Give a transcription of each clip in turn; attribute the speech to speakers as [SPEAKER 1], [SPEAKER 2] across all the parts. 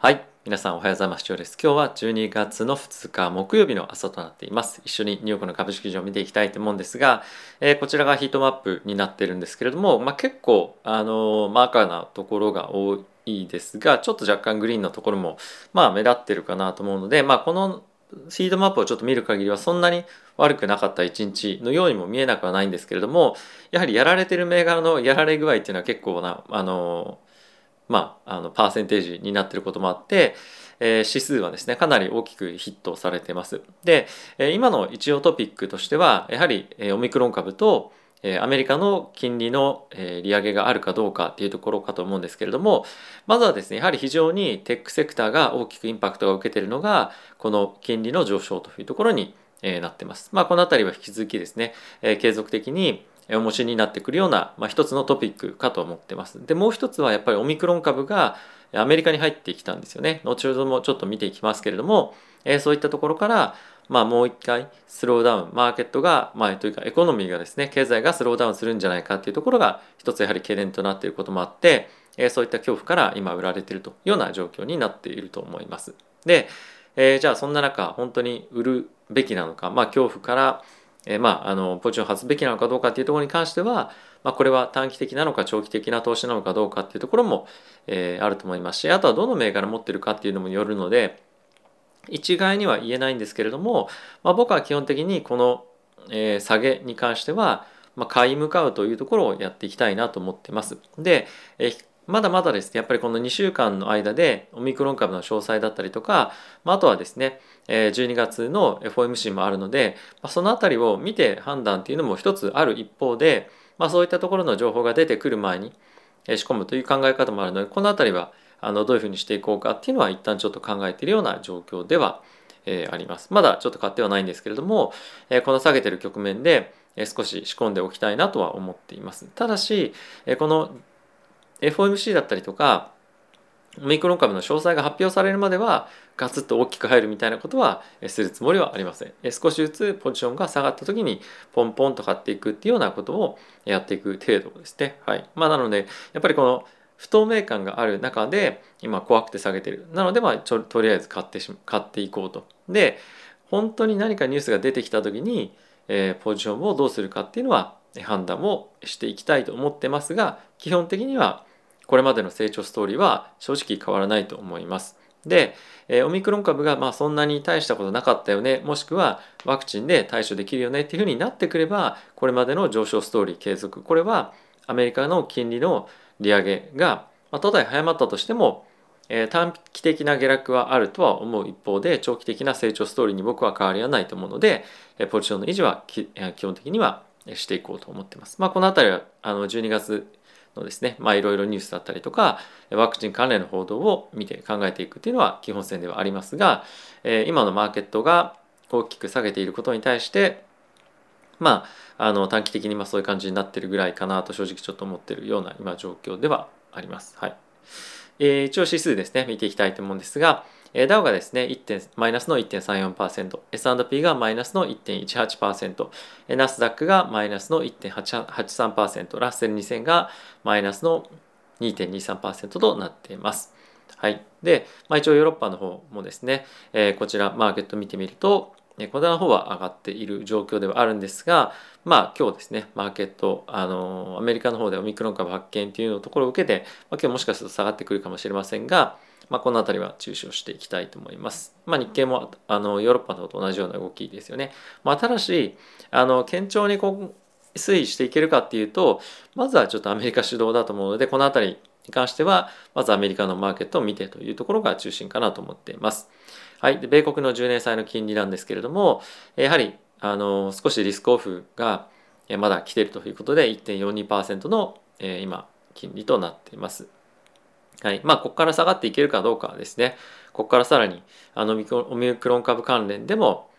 [SPEAKER 1] はい。皆さんおはようございます。今日です。今日は12月の2日木曜日の朝となっています。一緒にニューヨークの株式市場を見ていきたいと思うんですが、えー、こちらがヒートマップになってるんですけれども、まあ、結構、あのー、マーカーなところが多いですが、ちょっと若干グリーンのところも、まあ、目立ってるかなと思うので、まあ、このヒートマップをちょっと見る限りはそんなに悪くなかった一日のようにも見えなくはないんですけれども、やはりやられてる銘柄のやられ具合っていうのは結構な、あのまあ、あのパーセンテージになっていることもあって、え、指数はですねかなり大きくヒットされています。で、え、今の一応トピックとしてはやはり、え、オミクロン株とえアメリカの金利のえ利上げがあるかどうかっていうところかと思うんですけれどもまずはですねやはり非常にテックセクターが大きくインパクトが受けているのがこの金利の上昇というところにえなってます。まあ、この辺りは引き続きですねえ継続的にお持ちになってくるような、まあ、一つのトピックかと思ってます。でもう一つはやっぱりオミクロン株がアメリカに入ってきたんですよね。後ほどもちょっと見ていきますけれども、えー、そういったところから、まあ、もう一回スローダウンマーケットが、まあ、というかエコノミーがですね経済がスローダウンするんじゃないかっていうところが一つやはり懸念となっていることもあって、えー、そういった恐怖から今売られているというような状況になっていると思います。で、えー、じゃあそんな中本当に売るべきなのか、まあ、恐怖からえー、まあ、あのポジションを外すべきなのかどうかっていうところに関しては、まあ、これは短期的なのか長期的な投資なのかどうかっていうところも、えー、あると思いますしあとはどの銘柄持ってるかっていうのもよるので一概には言えないんですけれども、まあ、僕は基本的にこの、えー、下げに関しては、まあ、買い向かうというところをやっていきたいなと思ってます。で、えーまだまだですね、やっぱりこの2週間の間でオミクロン株の詳細だったりとか、まあ、とはですね、12月の FOMC もあるので、まあ、そのあたりを見て判断っていうのも一つある一方で、まあ、そういったところの情報が出てくる前に仕込むという考え方もあるので、このあたりはあのどういうふうにしていこうかっていうのは一旦ちょっと考えているような状況では、あります。まだちょっと買ってはないんですけれども、この下げてる局面で、少し仕込んでおきたいなとは思っています。ただし、この FOMC だったりとかオミクロン株の詳細が発表されるまではガツッと大きく入るみたいなことはするつもりはありません。少しずつポジションが下がった時にポンポンと買っていくっていうようなことをやっていく程度ですね。はい。まあなのでやっぱりこの不透明感がある中で今怖くて下げてる。なのでまあちょとりあえず買ってし買っていこうと。で本当に何かニュースが出てきた時に、えー、ポジションをどうするかっていうのは判断をしていきたいと思ってますが基本的にはこれまでの成長ストーリーは正直変わらないと思います。で、えオミクロン株がまあそんなに大したことなかったよねもしくはワクチンで対処できるよねっていうふうになってくればこれまでの上昇ストーリー継続これはアメリカの金利の利上げが、まあ、たとえ早まったとしても、えー、短期的な下落はあるとは思う一方で長期的な成長ストーリーに僕は変わりはないと思うので、えポジションの維持は基本的にはしていこうと思ってます。まあ、この辺りはあの12月のですね、まあいろいろニュースだったりとか、ワクチン関連の報道を見て考えていくっていうのは基本線ではありますが、え今のマーケットが大きく下げていることに対して、まあ、あの短期的にまそういう感じになってるぐらいかなと正直ちょっと思ってるような今状況ではあります。はい。えー、一応指数ですね、見ていきたいと思うんですが、えー、ダウがですね、1. マイナスの1.34%、S&P がマイナスの1.18%、ナスダックがマイナスの1.83%、ラッセル2000がマイナスの2.23%となっています。はい。で、まあ、一応ヨーロッパの方もですね、えー、こちらマーケット見てみると、こちらの方は上がっている状況ではあるんですが、まあ今日ですね、マーケット、あの、アメリカの方でオミクロン株発見というのところを受けて、まあ、今日もしかすると下がってくるかもしれませんが、まあ、この辺りは注視をしていきたいと思います。まあ、日経もあのヨーロッパの方と同じような動きですよね。まあ、ただしあの堅調にこう推移していけるかっていうとまずはちょっとアメリカ主導だと思うのでこの辺りに関してはまずアメリカのマーケットを見てというところが中心かなと思っています。はい、で米国の10年債の金利なんですけれどもやはりあの少しリスクオフがまだ来ているということで1.42%の今金利となっています。はい。まあ、ここから下がっていけるかどうかですね。ここからさらに、あの、オミクロン株関連でも、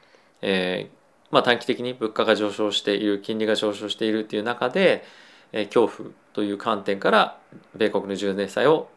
[SPEAKER 1] えー、まあ、短期的に物価が上昇している、金利が上昇しているっていう中で、えー、恐怖という観点から、米国の10年債を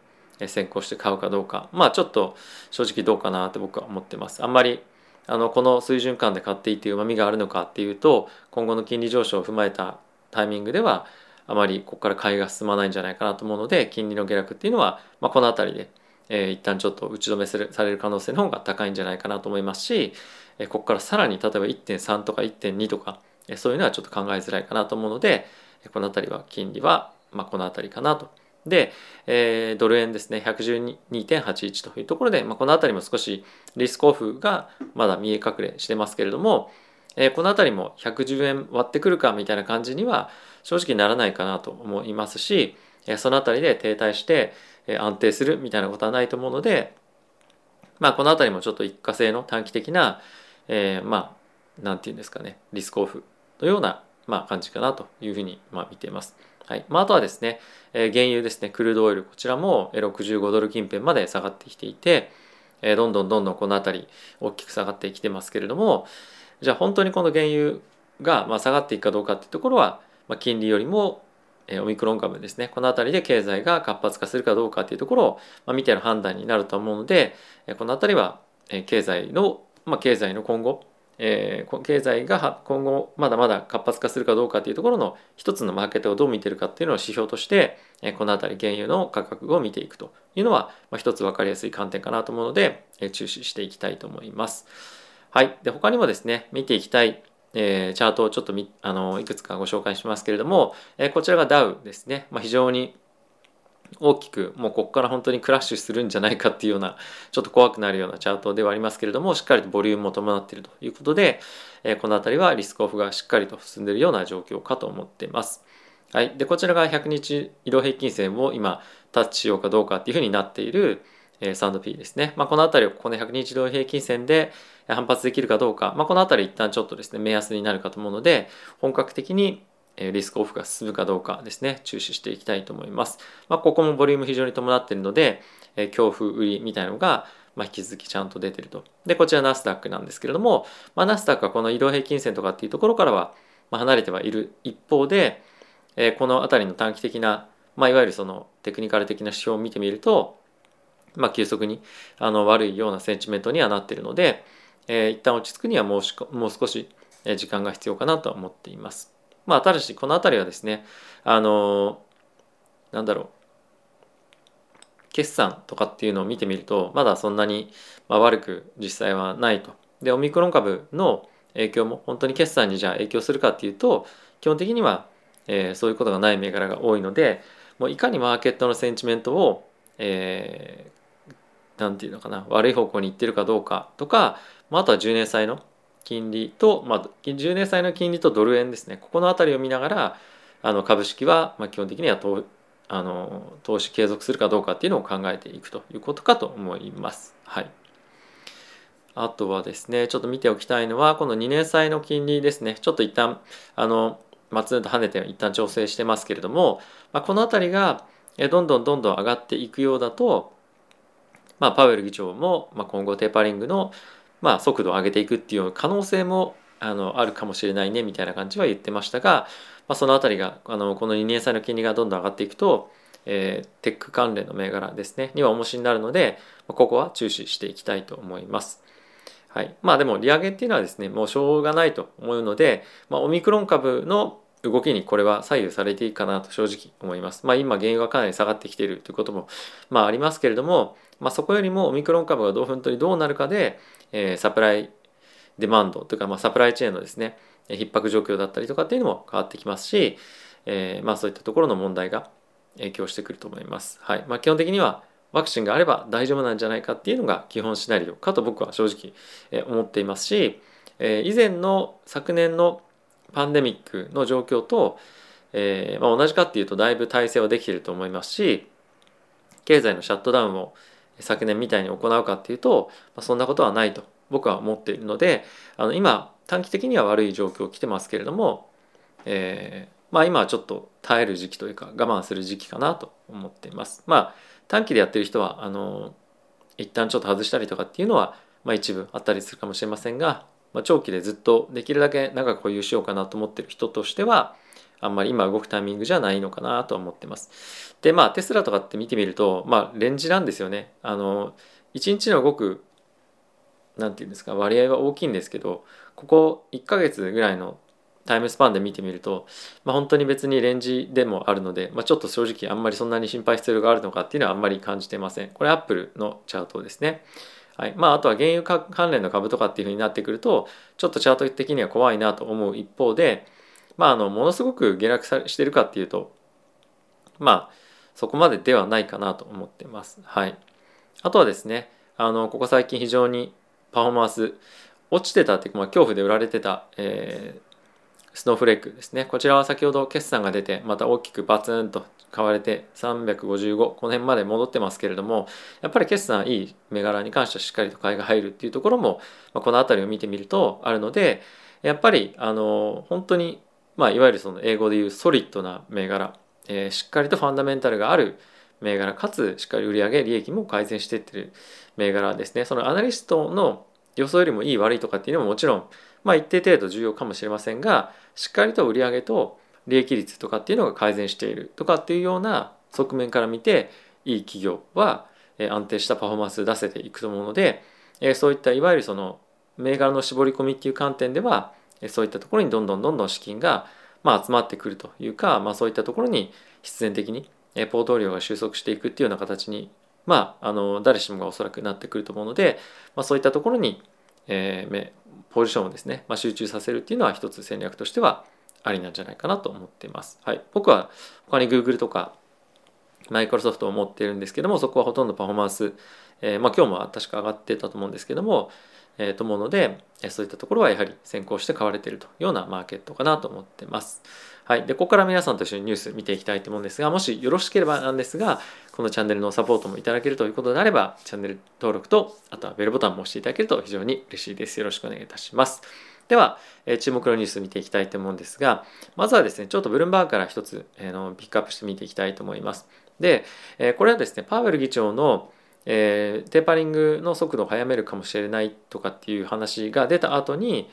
[SPEAKER 1] 先行して買うかどうか。まあ、ちょっと正直どうかなって僕は思ってます。あんまり、あの、この水準感で買っていて旨味があるのかっていうと、今後の金利上昇を踏まえたタイミングでは、あまりここから買いが進まないんじゃないかなと思うので金利の下落っていうのは、まあ、この辺りでえー、一旦ちょっと打ち止めされる可能性の方が高いんじゃないかなと思いますし、えー、ここからさらに例えば1.3とか1.2とか、えー、そういうのはちょっと考えづらいかなと思うのでこの辺りは金利は、まあ、この辺りかなと。で、えー、ドル円ですね112.81というところで、まあ、この辺りも少しリスクオフがまだ見え隠れしてますけれども、えー、この辺りも110円割ってくるかみたいな感じには正直ならないかなと思いますし、えー、その辺りで停滞して、えー、安定するみたいなことはないと思うので、まあ、この辺りもちょっと一過性の短期的な、えー、まあなんていうんですかねリスクオフのような、まあ、感じかなというふうに、まあ、見ています。はいまあ、あとはですね、えー、原油ですねクルードオイルこちらも65ドル近辺まで下がってきていて、え、どんどんどんどんこの辺り大きく下がってきてますけれどもじゃあ本当にこの原油がまあ下がっていくかどうかっていうところは、まあ、金利よりもオミクロン株ですねこの辺りで経済が活発化するかどうかっていうところを、ま、見ての判断になると思うのでこの辺りは経済の、まあ、経済の今後えー、経済が今後まだまだ活発化するかどうかというところの一つのマーケットをどう見てるかっていうのを指標として、この辺り原油の価格を見ていくというのは、まあ、一つ分かりやすい観点かなと思うので、注視していきたいと思います。はい。で、他にもですね、見ていきたい、えー、チャートをちょっとみあのいくつかご紹介しますけれども、えー、こちらがダウですね。まあ、非常に大きくもうここから本当にクラッシュするんじゃないかっていうようなちょっと怖くなるようなチャートではありますけれどもしっかりとボリュームも伴っているということで、えこの辺りはリスクオフがしっかりと進んでいるような状況かと思っています。はい、でこちらが100日移動平均線を今タッチしようかどうかっていうふうになっている、えー、ピーですね。まあ、この辺りをここの100日移動平均線で反発できるかどうか、まあ、この辺り一旦ちょっとですね目安になるかと思うので本格的にリスクオフが進むかどうかですね、注視していきたいと思います。まあ、ここもボリューム非常に伴っているので、恐怖売りみたいなのが、まあ、引き続きちゃんと出てると。で、こちらナスダックなんですけれども、まあ、ナスダックはこの移動平均線とかっていうところからは、離れてはいる一方で、えこの辺りの短期的な、まあ、いわゆるそのテクニカル的な指標を見てみると、まあ、急速にあの悪いようなセンチメントにはなっているので、えー、一旦落ち着くにはもうしもう少し時間が必要かなと思っています。まあ、ただしこの辺りはですねあのなんだろう決算とかっていうのを見てみるとまだそんなに、ま悪く実際はないと。でオミクロン株の影響も本当に決算にじゃあ影響するかっていうと基本的には、えー、そういうことがない銘柄が多いのでもういかにマーケットのセンチメントを、えー、て言うのかな悪い方向に行ってるかどうかとか、まあ、あとは10年債の金利と、まあ、10年債の金利とドル円ですね。ここの辺りを見ながらあの株式は、まあ、基本的には投あの投資継続するかどうかっていうのを考えていくということかと思います。はい、あとはですねちょっと見ておきたいのはこの2年債の金利ですね。ちょっと一旦あの松と跳ねて一旦調整してますけれども、まあ、この辺りがどんどんどんどん上がっていくようだと、まあ、パウエル議長も、まあ、今後テーパリングのまあ、速度を上げていくっていう可能性もあのあるかもしれないねみたいな感じは言ってましたが、まあ、その辺りがあのこの2年債の金利がどんどん上がっていくと、えー、テック関連の銘柄ですねには重しになるのでまここは注視していきたいと思います。はい、まあでも利上げっていうのはですねもうしょうがないと思うので、まあ、オミクロン株の動きにこれは左右されていくかなと正直思います。まあ今原油がかなり下がってきているということもまあありますけれども、まあそこよりもオミクロン株がどう本当にどうなるかで、えー、サプライデマンドというか、まあ、サプライチェーンのですね逼迫状況だったりとかっていうのも変わってきますし、えー、まあそういったところの問題が影響してくると思います。はいまあ、基本的にはワクチンがあれば大丈夫なんじゃないかっていうのが基本シナリオかと僕は正直思っていますし、えー、以前の昨年のパンデミックの状況と、えーまあ、同じかっていうとだいぶ体制はできていると思いますし経済のシャットダウンを昨年みたいに行うかっていうと、まあ、そんなことはないと僕は思っているのであの今短期的には悪い状況来てますけれども、えー、まあ今はちょっと耐える時期というか我慢する時期かなと思っています。まあ短期でやってる人はあの一旦ちょっと外したりとかっていうのは、まあ、一部あったりするかもしれませんが、まあ、長期でずっとできるだけ長く保有しようかなと思ってる人としてはあんまり今動くタイミングじゃないのかなと思ってます。でまあテスラとかって見てみるとまあレンジなんですよね。あの1日の動く何て言うんですか割合は大きいんですけどここ1ヶ月ぐらいのタイムスパンで見てみると、まあ、本当に別にレンジでもあるので、まあ、ちょっと正直あんまりそんなに心配必要があるのかっていうのはあんまり感じてません。これアップルのチャートですね。はいまあ、あとは原油関連の株とかっていうふうになってくるとちょっとチャート的には怖いなと思う一方で、まあ、あのものすごく下落さしてるかっていうとまあそこまでではないかなと思ってます。はい、あとはですねあのここ最近非常にパフォーマンス落ちてたっていうか、まあ、恐怖で売られてた、えー、スノーフレークですねこちらは先ほど決算が出てまた大きくバツンと買われて355この辺まで戻ってますけれどもやっぱり決算いい銘柄に関してはしっかりと買いが入るっていうところも、まあ、この辺りを見てみるとあるのでやっぱりあの本当に、まあ、いわゆるその英語で言うソリッドな銘柄、えー、しっかりとファンダメンタルがある銘柄かつしっかり売上利益も改善していってる銘柄ですね。そのアナリストの予想よりもいい悪いとかっていうのももちろんまあ一定程度重要かもしれませんがしっかりと売上と利益率とかっていうのが改善しているとかっていうような側面から見ていい企業は安定したパフォーマンス出せていくと思うのでそういったいわゆるその銘柄の絞り込みっていう観点ではそういったところにどんどんどんどん資金がまあ集まってくるというか、まあ、そういったところに必然的にポートフォリオが収束していくっていうような形にまああの誰しもがおそらくなってくると思うので、まあ、そういったところに、えー、ポジションをですね、まあ、集中させるっていうのは一つ戦略としてはありなんじゃないかなと思っています。はい、僕は他に Google とかマイクロソフトを持っているんですけどもそこはほとんどパフォーマンス、えー、まあ、今日も確か上がってたと思うんですけども、えー、と思うのでそういったところはやはり先行して買われているというようなマーケットかなと思ってます。はい、でここから皆さんと一緒にニュース見ていきたいと思うんですがもしよろしければなんですがこのチャンネルのサポートもいただけるということであればチャンネル登録とあとはベルボタンも押していただけると非常に嬉しいです。よろしくお願いいたします。では、え注目のニュース見ていきたいと思うんですがまずはですねちょっとブルームバーグから一つ、えー、のピックアップして見ていきたいと思います。で、えこれはですねパウエル議長のえー、テーパリングの速度を速めるかもしれないとかっていう話が出た後に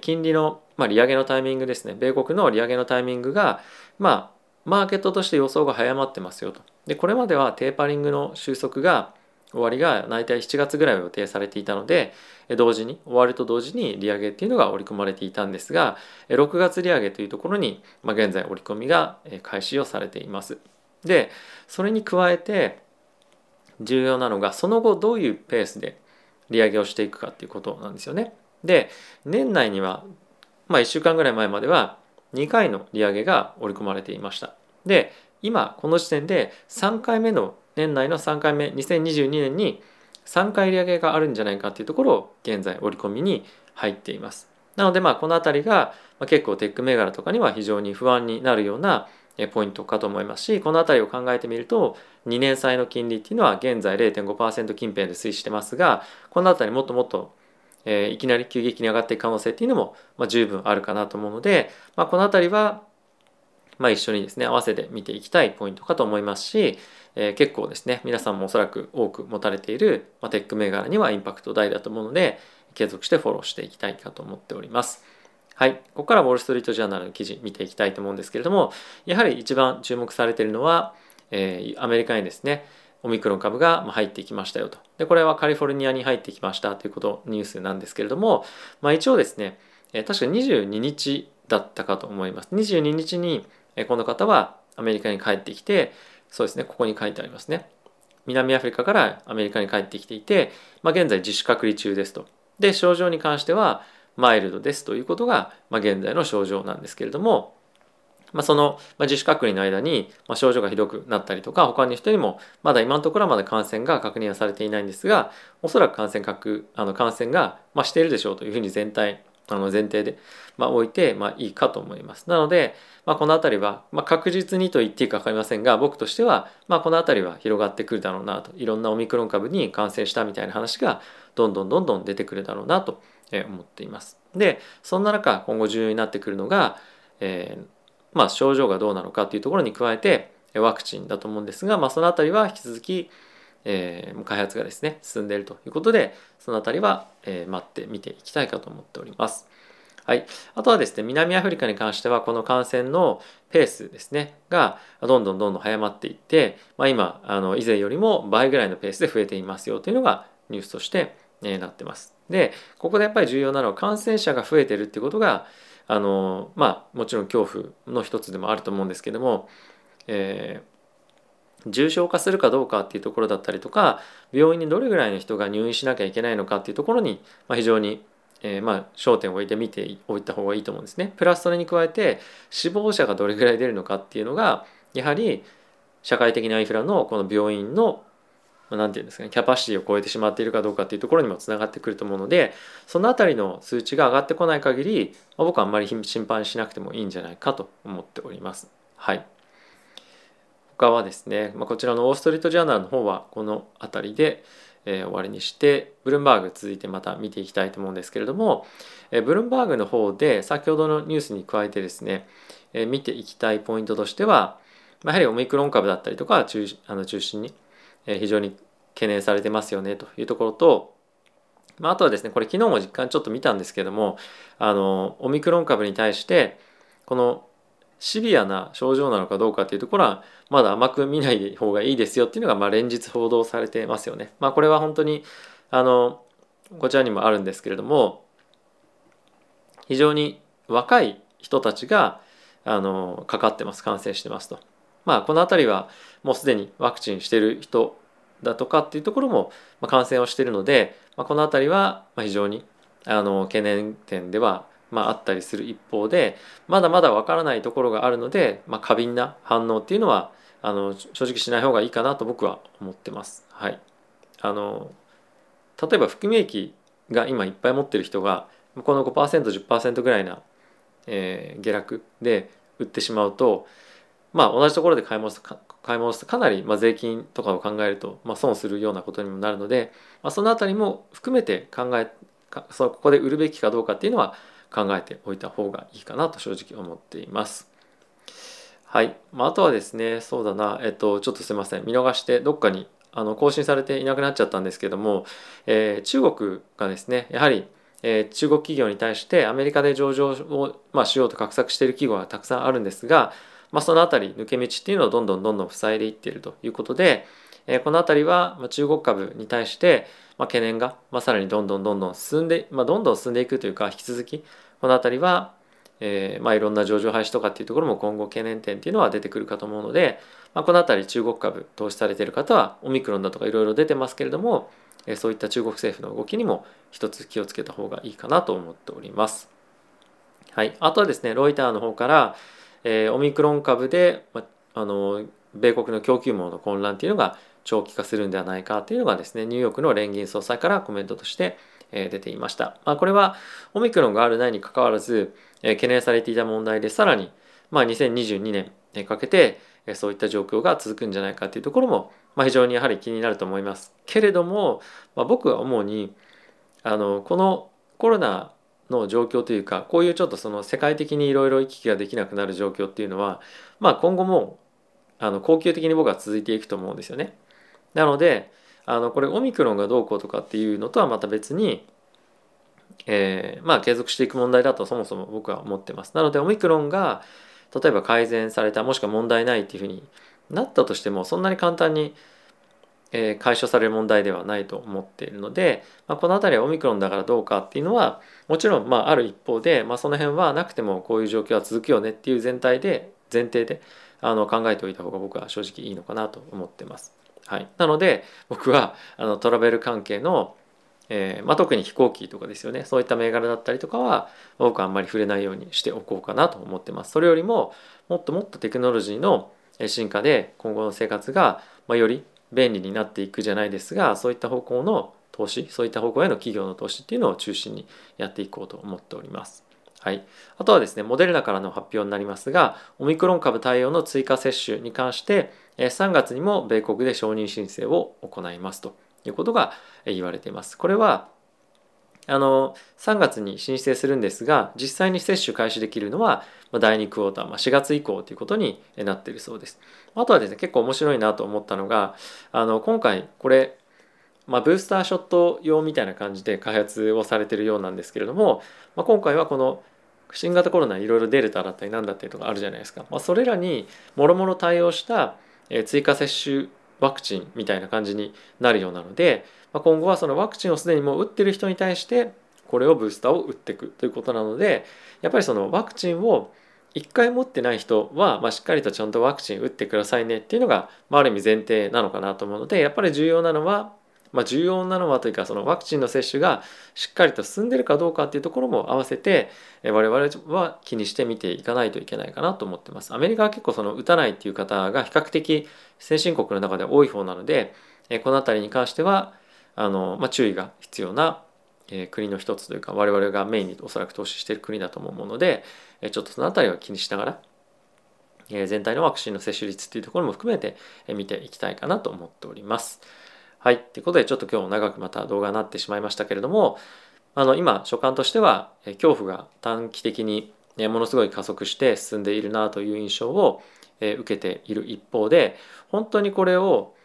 [SPEAKER 1] 金利の、まあ、利上げのタイミングですね。米国の利上げのタイミングがまあマーケットとして予想が早まってますよと。でこれまではテーパリングの収束が終わりが大体7月ぐらいを予定されていたので同時に終わると同時に利上げっていうのが織り込まれていたんですが6月利上げというところに、まあ、現在織り込みが開始をされています。でそれに加えて重要なのがその後どういうペースで利上げをしていくかっていうことなんですよね。で年内には、まあ、1週間ぐらい前までは2回の利上げが織り込まれていました。で今この時点で3回目の年内の3回目2022年に3回利上げがあるんじゃないかっていうところを現在織り込みに入っています。なのでまあこの辺りが結構テック銘柄とかには非常に不安になるようなポイントかと思いますしこの辺りを考えてみると2年債の金利っていうのは現在0.5%近辺で推移してますがこの辺りもっともっと、え、いきなり急激に上がっていく可能性っていうのも、ま、十分あるかなと思うので、まあ、この辺りは、ま、一緒にですね合わせて見ていきたいポイントかと思いますし、え、結構ですね皆さんもおそらく多く持たれている、ま、テック銘柄にはインパクト大だと思うので継続してフォローしていきたいかと思っております。はい、ここからウォール・ストリート・ジャーナルの記事見ていきたいと思うんですけれどもやはり一番注目されているのは、えー、アメリカにですね。オミクロン株が入ってきましたよと。でこれはカリフォルニアに入ってきましたということニュースなんですけれども、まあ、一応ですね、えー、確か22日だったかと思います。22日に、えー、この方はアメリカに帰ってきてそうですねここに書いてありますね。南アフリカからアメリカに帰ってきていて、まあ、現在自主隔離中ですと。で症状に関してはマイルドですということが、まあ、現在の症状なんですけれども、まあ、その、まあ、自主隔離の間に、まあ、症状がひどくなったりとか他の人にもまだ今のところはまだ感染が確認はされていないんですがおそらく感染確あの感染が、まあ、しているでしょうというふうに全体あの前提で、まあ、置いて、まあ、いいかと思います。なので、まあ、この辺りは、まあ、確実にと言っていいか分かりませんが僕としては、まあ、この辺りは広がってくるだろうなといろんなオミクロン株に感染したみたいな話がどんどんどんどん出てくるだろうなと思っています。でそんな中今後重要になってくるのが、えー、まあ、症状がどうなのかというところに加えてワクチンだと思うんですが、まあ、その辺りは引き続き、えー、開発がですね進んでいるということでその辺りは、えー、待って見ていきたいかと思っております。はい、あとはですね南アフリカに関してはこの感染のペースですねがどんどんどんどん早まっていって、まあ、今あの以前よりも倍ぐらいのペースで増えていますよというのがニュースとして、え、なってます。でここでやっぱり重要なのは感染者が増えてるってことがあのまあもちろん恐怖の一つでもあると思うんですけども、えー、重症化するかどうかっていうところだったりとか病院にどれぐらいの人が入院しなきゃいけないのかっていうところに、まあ、非常にえー、まあ焦点を置いて見ておいた方がいいと思うんですね。プラスそれに加えて死亡者がどれぐらい出るのかっていうのがやはり社会的なインフラのこの病院の何て言うんですかねキャパシティを超えてしまっているかどうかっていうところにもつながってくると思うのでその辺りの数値が上がってこない限り、まあ、僕はあんまり心配しなくてもいいんじゃないかと思っております。はい。他はですね、まあ、こちらのオーストリートジャーナルの方はこの辺りで、えー、終わりにしてブルームバーグ続いてまた見ていきたいと思うんですけれども、えー、ブルームバーグの方で先ほどのニュースに加えてですね、えー、見ていきたいポイントとしては、まあ、やはりオミクロン株だったりとか中あの中心に、非常に懸念されてますよねというところと、まあ、あとはですねこれ昨日も実感ちょっと見たんですけどもあのオミクロン株に対してこのシビアな症状なのかどうかっていうところはまだ甘く見ない方がいいですよっていうのがまあ連日報道されてますよね。まあ、これは本当にあのこちらにもあるんですけれども非常に若い人たちがあのかかってます感染してますと。まあこの辺りはもうすでにワクチンしてる人だとかっていうところも感染をしているので、まあ、この辺りは非常にあの懸念点ではまあ、あったりする一方でまだまだわからないところがあるので、まあ、過敏な反応っていうのはあの正直しない方がいいかなと僕は思ってます。はい、あの例えば含み益が今いっぱい持ってる人がこの 5%10% ぐらいな、えー、下落で売ってしまうとまあ同じところで買い戻す買い戻すとかなり、まあ、税金とかを考えると、まあ、損するようなことにもなるので、まあ、その辺りも含めて考えそここで売るべきかどうかっていうのは考えておいた方がいいかなと正直思っています。はい。まあ、あとはですね、そうだな、えっと、ちょっとすいません。見逃してどっかにあの更新されていなくなっちゃったんですけども、えー、中国がですね、やはり、えー、中国企業に対してアメリカで上場を、まあ、しようと画策している企業はたくさんあるんですが、まあ、その辺り抜け道っていうのをどんどんどんどん塞いでいっているということで、え、この辺りは、中国株に対して、まあ、懸念が、まあ、さらにどんどんどんどん進んで、まあ、どんどん進んでいくというか引き続きこの辺りは、えまあ、いろんな上場廃止とかっていうところも今後懸念点っていうのは出てくるかと思うので、まあ、この辺り中国株投資されている方はオミクロンだとかいろいろ出てますけれども、そういった中国政府の動きにも一つ気をつけた方がいいかなと思っております。はい、あとはですねロイターの方から、えー、オミクロン株で、まあの米国の供給網の混乱っていうのが長期化するんではないかというのがですねニューヨークの連銀総裁からコメントとして出ていました。まあ、これはオミクロンがあるないにかかわらず懸念されていた問題でさらにまあ2022年にかけてそういった状況が続くんじゃないかというところもまあ非常にやはり気になると思います。けれども、まあ、僕は主にあのこのコロナの状況というかこういうちょっとその世界的にいろいろ行き来ができなくなる状況っていうのはまあ今後もあの恒久的に僕は続いていくと思うんですよね。なのであのこれオミクロンがどうこうとかっていうのとはまた別に、えー、まあ継続していく問題だとそもそも僕は思ってます。なのでオミクロンが例えば改善されたもしくは問題ないっていうふうになったとしてもそんなに簡単に、え、解消される問題ではないと思っているので、まあ、この辺りはオミクロンだからどうかっていうのはもちろんまあある一方で、まあ、その辺はなくてもこういう状況は続くよねっていう全体で前提であの考えておいた方が僕は正直いいのかなと思ってます。はい、なので僕はあのトラベル関係の、えーまあ、特に飛行機とかですよねそういった銘柄だったりとかは僕はあんまり触れないようにしておこうかなと思ってます。それよりももっともっとテクノロジーの進化で今後の生活が、まあ、より便利になっていくじゃないですがそういった方向の投資そういった方向への企業の投資っていうのを中心にやっていこうと思っております。はい、あとはですねモデルナからの発表になりますがオミクロン株対応の追加接種に関して3月にも米国で承認申請を行いますということが言われています。これはあの3月に申請するんですが実際に接種開始できるのは第2クォーター、まあ、4月以降ということになっているそうです。あとはですね結構面白いなと思ったのがあの今回これまあ、ブースターショット用みたいな感じで開発をされているようなんですけれども、まあ、今回はこの新型コロナいろいろデルタだったり何だったりとかあるじゃないですか、まあ、それらにもろもろ対応した追加接種ワクチンみたいな感じになるようなので、まあ、今後はそのワクチンをすでにもう打ってる人に対してこれをブースターを打っていくということなのでやっぱりそのワクチンを1回持ってない人は、まあ、しっかりとちゃんとワクチン打ってくださいねっていうのが、まあ、ある意味前提なのかなと思うのでやっぱり重要なのは、まあ、重要なのはというかそのワクチンの接種がしっかりと進んでるかどうかっていうところも合わせて我々は気にして見ていかないといけないかなと思ってます。アメリカは結構その打たないっていう方が比較的先進国の中で多い方なのでこの辺りに関してはあの、まあ、注意が必要なえ国の一つというか我々がメインにおそらく投資している国だと思うので、えちょっとその辺りは気にしながら、え全体のワクチンの接種率っていうところも含めて見ていきたいかなと思っております。はい。ということでちょっと今日も長くまた動画になってしまいましたけれどもあの今所感としては恐怖が短期的にものすごい加速して進んでいるなという印象を受けている一方で本当にこれを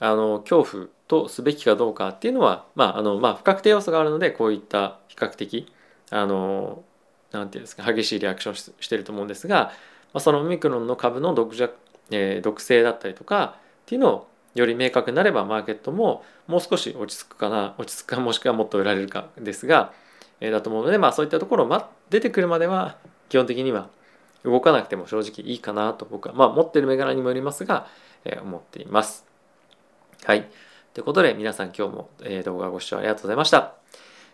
[SPEAKER 1] あの恐怖とすべきかどうかっていうのは、まああのまあ、不確定要素があるのでこういった比較的あのなんていうんですか激しいリアクションしてると思うんですが、まあ、そのオミクロンの株の毒弱、えー、毒性だったりとかっていうのをより明確になればマーケットももう少し落ち着くかな落ち着くかもしくはもっと売られるかですが、えー、だと思うので、まあ、そういったところ、出てくるまでは基本的には動かなくても正直いいかなと僕はまあ持ってる銘柄にもよりますが、えー、思っています。はい。ということで皆さん今日も、えー、動画ご視聴ありがとうございました。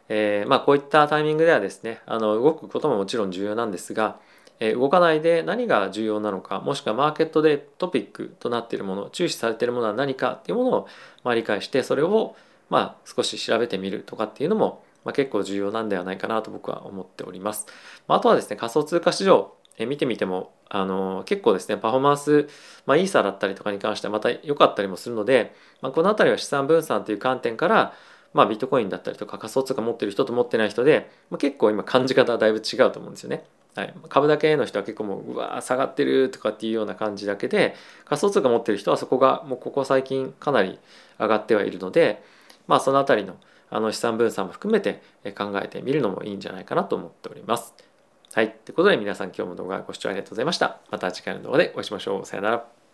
[SPEAKER 1] えー、まあこういったタイミングではですね、あの動くことももちろん重要なんですが、動かないで何が重要なのか、もしくはマーケットでトピックとなっているもの、注視されているものは何かっていうものを、ま、理解して、それをま少し調べてみるとかっていうのも、ま、結構重要なんではないかなと僕は思っております。まあ、あとはですね、仮想通貨市場、え見てみてもあの結構ですねパフォーマンス、まあ、イーサだったりとかに関してはまた良かったりもするので、まあ、この辺りは資産分散という観点から、まあ、ビットコインだったりとか仮想通貨持ってる人と持ってない人で、まあ、結構今感じ方はだいぶ違うと思うんですよね。はい、株だけの人は結構もううわー下がってるとかっていうような感じだけで仮想通貨持ってる人はそこがもうここ最近かなり上がってはいるのでまあその辺りのあの資産分散も含めて考えてみるのもいいんじゃないかなと思っております。はい。ということで皆さん今日も動画ご視聴ありがとうございました。また次回の動画でお会いしましょう。さよなら。